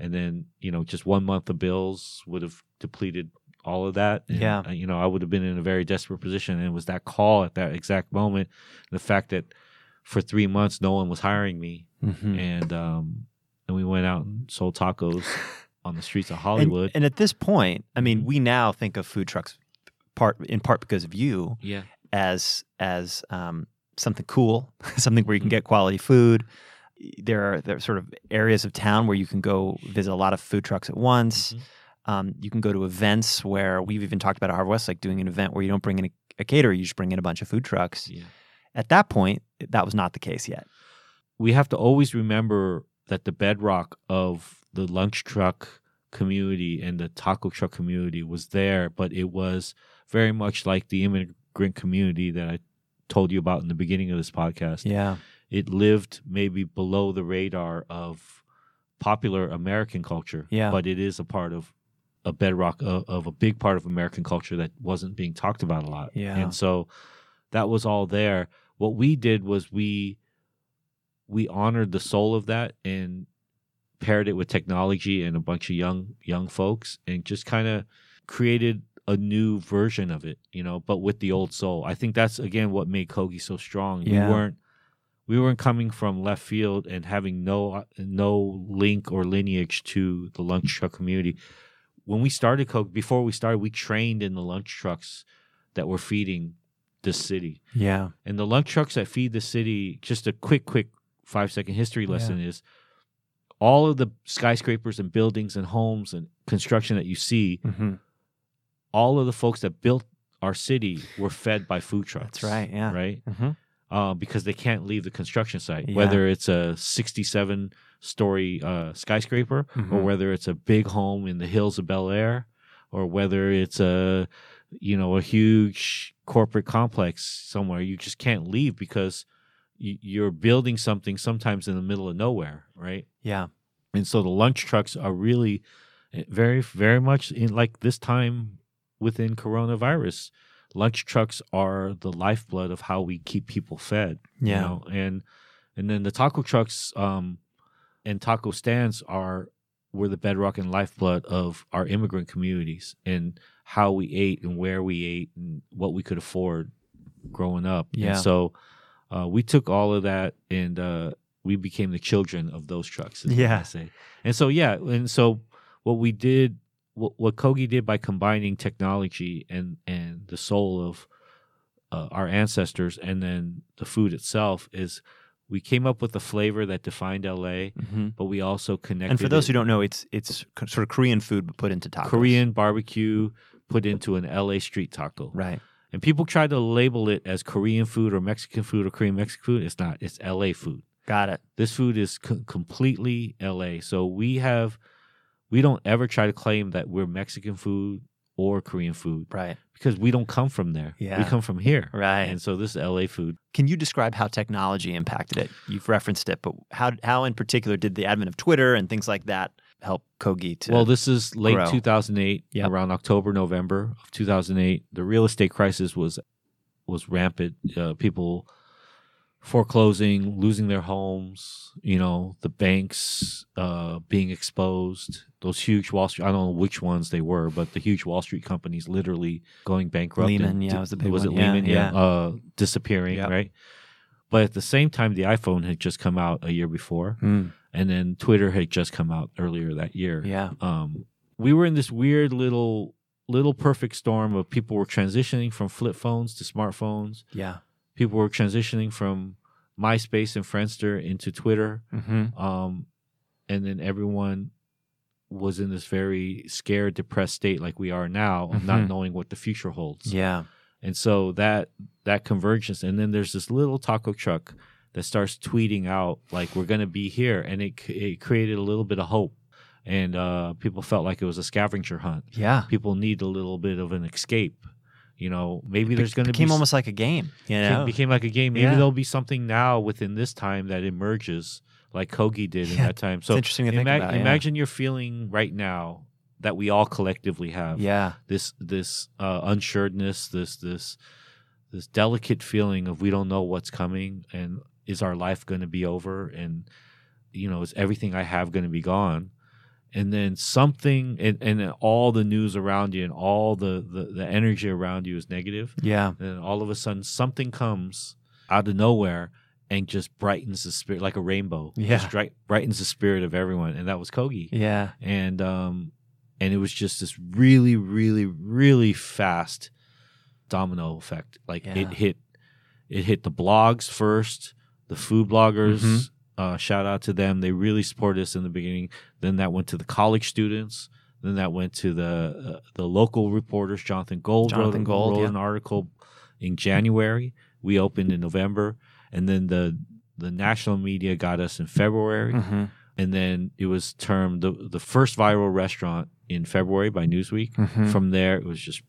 and then you know, just one month of bills would have depleted all of that. And, Yeah. uh, you know, I would have been in a very desperate position. And it was that call at that exact moment, the fact that for three months no one was hiring me, Mhm. and um, and we went out and sold tacos <laughs> on the streets of Hollywood. and at this point, I mean, Mhm. we now think of food trucks part in part because of you yeah, as as um, something cool, <laughs> something where you can Mhm. get quality food. There are there are sort of areas of town where you can go visit a lot of food trucks at once. Mhm. Um, you can go to events where we've even talked about at Harvard West, like doing an event where you don't bring in a, a caterer, you just bring in a bunch of food trucks. yeah. At that point, that was not the case yet. we have to always remember that the bedrock of the lunch truck community and the taco truck community was there, but it was very much like the immigrant community that I told you about in the beginning of this podcast. Yeah. It lived maybe below the radar of popular American culture, Yeah. but it is a part of a bedrock of, of a big part of American culture that wasn't being talked about a lot. Yeah. And so that was all there. What we did was we we honored the soul of that and paired it with technology and a bunch of young young folks and just kind of created a new version of it, you know, but with the old soul. I think that's again what made Kogi so strong. Yeah. We weren't we weren't coming from left field and having no no link or lineage to the lunch truck community. When we started Kogi, before we started, we trained in the lunch trucks that were feeding the city. Yeah. And the lunch trucks that feed the city, just a quick, quick five second history lesson is all of the skyscrapers and buildings and homes and construction that you see, hmm all of the folks that built our city were fed by food trucks. That's right. Yeah. Right? hmm Uh, because they can't leave the construction site, Yeah. whether it's a 67 story uh, skyscraper or Mhm. whether it's a big home in the hills of Bel Air or whether it's a you know a huge corporate complex somewhere you just can't leave because you're building something sometimes in the middle of nowhere right Yeah. and so the lunch trucks are really eh, very very much in like this time within coronavirus lunch trucks are the lifeblood of how we keep people fed you Yeah. know and and then the taco trucks um and taco stands are were the bedrock and lifeblood of our immigrant communities and how we ate and where we ate and what we could afford growing up Yeah. and so uh, we took all of that and uh, we became the children of those trucks Yeah. I say and so yeah and so what we did what, what kogi did by combining technology and and the soul of uh, our ancestors and then the food itself is we came up with a flavor that defined LA, hmm but we also connected. And for those who don't know, it's it's sort of Korean food but put into tacos. Korean barbecue put into an LA street taco, Right. and people try to label it as Korean food or Mexican food or Korean Mexican food. It's not. It's LA food. Got it. This food is co- completely LA. So we have, we don't ever try to claim that we're Mexican food or Korean food Right. because we don't come from there. Yeah. we come from here. Right. And so this is LA food. Can you describe how technology impacted it? You've referenced it, but how how in particular did the advent of Twitter and things like that help Kogi to Well, this is late grow. 2008, Yep. around October, November of 2008. The real estate crisis was was rampant. Uh, people foreclosing, losing their homes. You know, the banks uh, being exposed. Those huge Wall Street. I don't know which ones they were, but the huge Wall Street companies literally going bankrupt. Lehman, and yeah, was the big was one. it Yeah, Lehman? yeah. Uh, disappearing, Yep. right? But at the same time, the iPhone had just come out a year before, Mm, and then Twitter had just come out earlier that year yeah. um, we were in this weird little little perfect storm of people were transitioning from flip phones to smartphones. Yeah. People were transitioning from MySpace and Friendster into Twitter, hmm um, and then everyone was in this very scared, depressed state like we are now of not Mhm. knowing what the future holds. Yeah. And so that that convergence, and then there's this little taco truck that starts tweeting out like we're going to be here, and it it created a little bit of hope, and uh, people felt like it was a scavenger hunt. Yeah. People need a little bit of an escape. You know, maybe there's going to be became almost like a game. You know. became like a game. Maybe Yeah. there'll be something now within this time that emerges, like Kogi did in Yeah, that time. it's So interesting to think about. yeah. imagine you're feeling right now that we all collectively have Yeah. this this uh, unsureness, this this this delicate feeling of we don't know what's coming, and is our life going to be over, and you know is everything I have going to be gone, and then something and, and then all the news around you and all the, the the energy around you is negative Yeah. and all of a sudden something comes out of nowhere and just brightens the spirit like a rainbow Yeah. just brightens the spirit of everyone and that was kogi Yeah. and um and it was just this really really really fast domino effect like Yeah. it hit it hit the blogs first the food bloggers Mhm. Uh, shout out to them they really supported us in the beginning then that went to the college students then that went to the uh, the local reporters jonathan gold Jonathan wrote, Gold, wrote yeah. an article in january we opened in november and then the the national media got us in february hmm and then it was termed the the first viral restaurant in February by Newsweek. Mhm. From there, it was just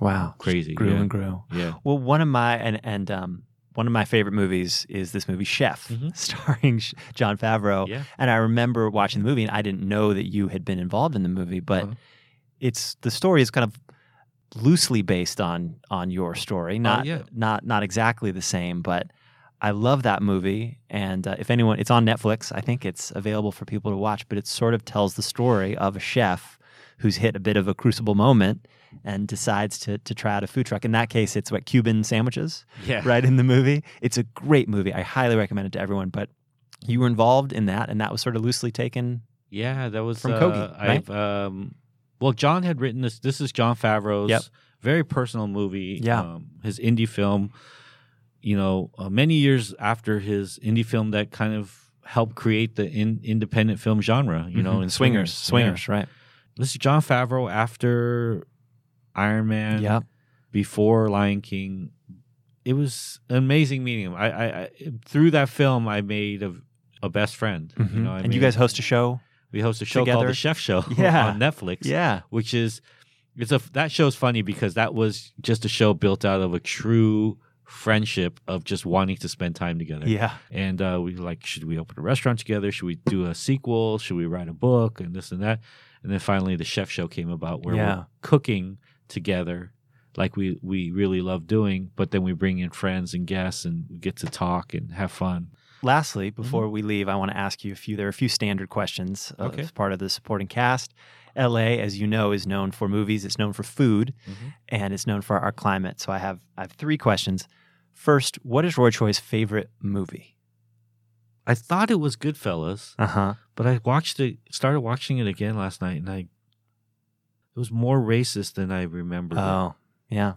Wow. crazy. Grew yeah. and grew. yeah. Well, one of my and and um one of my favorite movies is this movie Chef, Mhm. <laughs> starring Jon Favreau. Yeah. And I remember watching the movie, and I didn't know that you had been involved in the movie, but Uh-huh. it's the story is kind of loosely based on on your story, not Oh, yeah. not not exactly the same, but. I love that movie, and uh, if anyone, it's on Netflix. I think it's available for people to watch. But it sort of tells the story of a chef who's hit a bit of a crucible moment and decides to to try out a food truck. In that case, it's what Cuban sandwiches, Yeah. right in the movie. It's a great movie. I highly recommend it to everyone. But you were involved in that, and that was sort of loosely taken. Yeah, that was From uh, Kogi, right? I've, um, well, Jon had written this. This is Jon Favreau's Yep. very personal movie. Yeah. Um, his indie film. You know, uh, many years after his indie film that kind of helped create the in, independent film genre. You know, Mhm. in swingers, Yeah. swingers, right? This is Jon Favreau after Iron Man. Yeah, before Lion King. It was an amazing meeting him. I, I, I through that film, I made a, a best friend. You know, I Mm-hmm. and you guys host a show. we host a show called? The Chef Show <laughs> <laughs> Yeah. on Netflix. Yeah, which is it's a that show's funny because that was just a show built out of a true friendship of just wanting to spend time together. yeah, And uh, we like, should we open a restaurant together? Should we do a sequel? Should we write a book and this and that? And then finally, the chef show came about where Yeah. we're cooking together, like we we really love doing. But then we bring in friends and guests and we get to talk and have fun. Lastly, before we leave, I want to ask you a few. There are a few standard questions Okay. as part of the supporting cast. LA, as you know, is known for movies. It's known for food, and it's known for our climate. So I have I have three questions. First, what is Roy Choi's favorite movie? I thought it was Goodfellas, Uh huh. but I watched it, started watching it again last night, and I it was more racist than I remembered, it. Oh, yeah.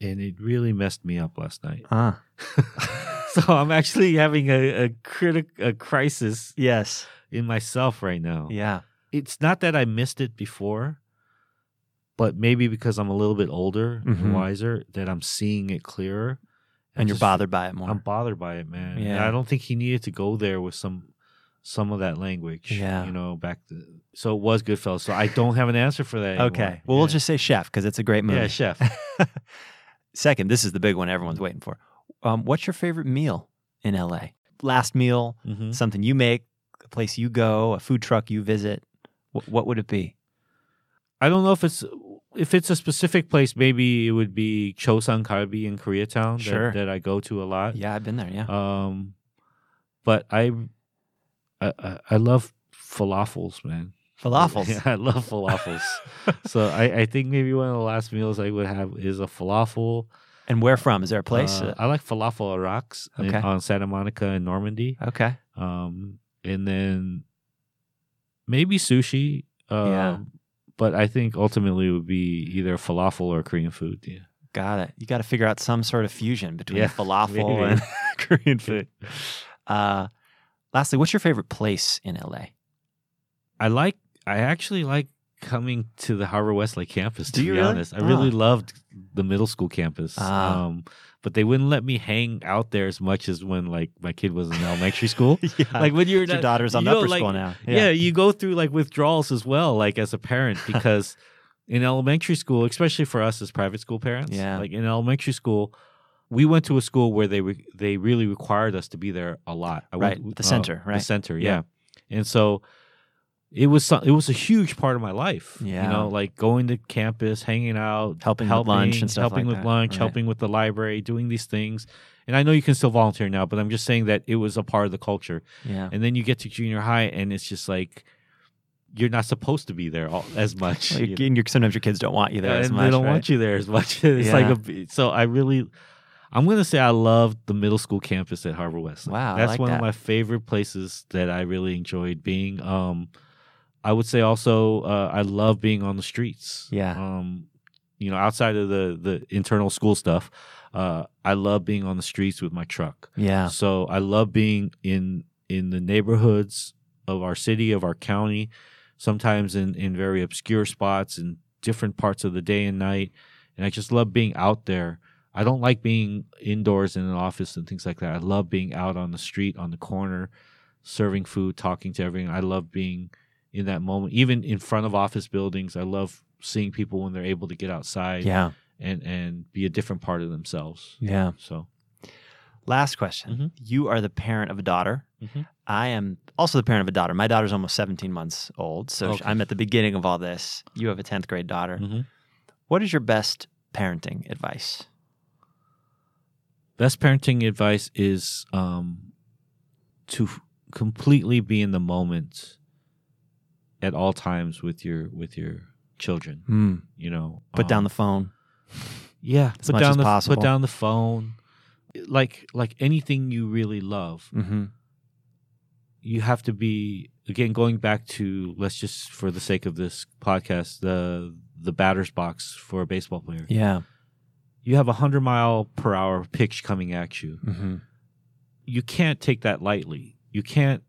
and it really messed me up last night. Huh. <laughs> <laughs> so I'm actually having a, a critic a crisis Yes. in myself right now. Yeah. It's not that I missed it before, but maybe because I'm a little bit older Mhm. and wiser, that I'm seeing it clearer. And you're just- bothered by it more. I'm bothered by it, man. And Yeah. I don't think he needed to go there with some some of that language. Yeah. You know, back to so it was Goodfellas. So I don't have an answer for that. okay. anymore. Well, we'll just say chef because it's a great movie. Yeah, chef. <laughs> Second, this is the big one everyone's waiting for. Um, what's your favorite meal in LA? Last meal, Mhm. something you make, a place you go, a food truck you visit. Wh- what would it be? I don't know if it's if it's a specific place. Maybe it would be Chosun Galbi in Koreatown that, that I go to a lot. Yeah, I've been there. Yeah. Um, but I, I, I- I love falafels, man. Falafels. Yeah, <laughs> I love falafels. <laughs> so I, I think maybe one of the last meals I would have is a falafel. And where from? Is there a place? Uh, I like falafel Arax in- on Santa Monica and Normandie. okay. Um, and then maybe sushi. Um, Yeah. But I think ultimately it would be either falafel or Korean food. Yeah. Got it. You got to figure out some sort of fusion between Yeah, <laughs> falafel maybe. and Korean food. Uh, lastly, what's your favorite place in LA? I like. I actually like coming to the Harvard-Westlake campus. To Do you be really? honest, I really Ah. loved the middle school campus. Ah. Um, but they wouldn't let me hang out there as much as when like my kid was in elementary school. <laughs> yeah. Like when you're your not- daughter's on you know, upper like- school now. Yeah. you go through like withdrawals as well, like as a parent, <laughs> because in elementary school, especially for us as private school parents, Yeah. like in elementary school, we went to a school where they re- they really required us to be there a lot. I went- Right, the uh, center, right? The center, Yeah. yeah. And so it was some, it was a huge part of my life. Yeah. you know, like going to campus, hanging out, Helping with lunch and stuff helping like with that, lunch, right. helping with the library, doing these things. And I know you can still volunteer now, but I'm just saying that it was a part of the culture. Yeah. And then you get to junior high, and it's just like you're not supposed to be there all, as much. Like, you know? sometimes your kids don't want you there as and much. they don't right? want you there as much. <laughs> it's Yeah. like a so I really I'm gonna say I love the middle school campus at Harvard West. Wow, that's like one that. of my favorite places that I really enjoyed being. Um, I would say also uh, I love being on the streets. Yeah. Um, you know, outside of the the internal school stuff, uh, I love being on the streets with my truck. Yeah. So I love being in in the neighborhoods of our city, of our county, sometimes in in very obscure spots in different parts of the day and night. And I just love being out there. I don't like being indoors in an office and things like that. I love being out on the street, on the corner, serving food, talking to everyone. I love being in that moment, even in front of office buildings. I love seeing people when they're able to get outside Yeah. and and be a different part of themselves. Yeah. So Last question. Mhm. You are the parent of a daughter. Mhm. I am also the parent of a daughter. My daughter's almost 17 months old. So Okay. I'm at the beginning of all this. You have a 10th grade daughter. mhm. What is your best parenting advice? Best parenting advice is um, to f- completely be in the moment at all times with your with your children. Hmm. You know, Put down Um, the phone. yeah, as put much down as the possible. put down the phone. Like like anything you really love, Mm-hmm. you have to be again going back to let's just for the sake of this podcast the the batter's box for a baseball player. Yeah. You have a hundred mile per hour pitch coming at you. Mm-hmm. you can't take that lightly. You can't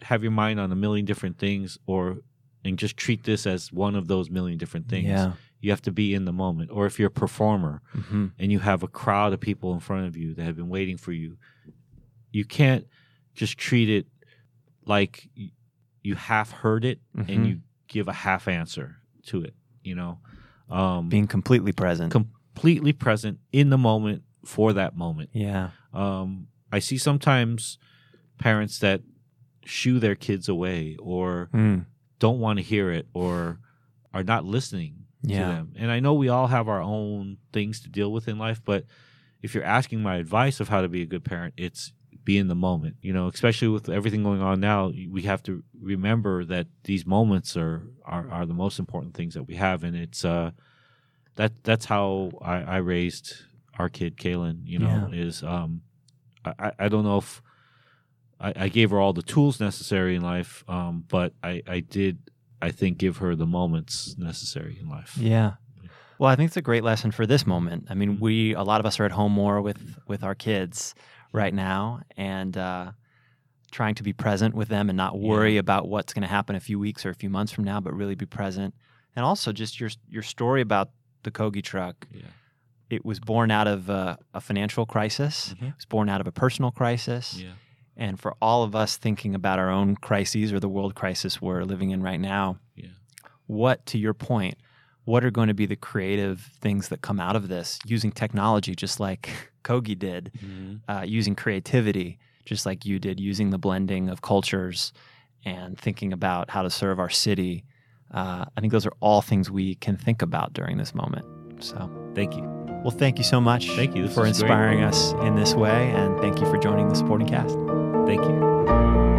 have your mind on a million different things or and just treat this as one of those million different things. Yeah. You have to be in the moment. Or if you're a performer Mm-hmm. and you have a crowd of people in front of you that have been waiting for you, you can't just treat it like you half heard it Mhm. and you give a half answer to it, you know. Um Being completely present. Completely present in the moment for that moment. yeah. Um, I see sometimes parents that shoo their kids away or Mm. don't want to hear it or are not listening Yeah. to them. And I know we all have our own things to deal with in life, but if you're asking my advice of how to be a good parent, it's be in the moment. You know, especially with everything going on now, we have to remember that these moments are are, are the most important things that we have, and it's uh that that's how I, I raised our kid Kaylin. You know, is um I I- don't know if I, I gave her all the tools necessary in life, um, but I I did I think give her the moments necessary in life. Yeah. Well, I think it's a great lesson for this moment. I mean, we a lot of us are at home more with with our kids right now, and uh, trying to be present with them and not worry about what's going to happen a few weeks or a few months from now, but really be present. And also, just your your story about the Kogi truck. Yeah. It was born out of uh, a financial crisis. Mhm. It was born out of a personal crisis. Yeah. And for all of us thinking about our own crises or the world crisis we're living in right now, Yeah. what, to your point, what are going to be the creative things that come out of this using technology, just like <laughs> Kogi did, uh, using creativity, just like you did, using the blending of cultures and thinking about how to serve our city? Uh, I think those are all things we can think about during this moment. So, Thank you. well, thank you so much Thank you. This for was great. inspiring us in this way. And thank you for joining the Supporting Cast. Thank you.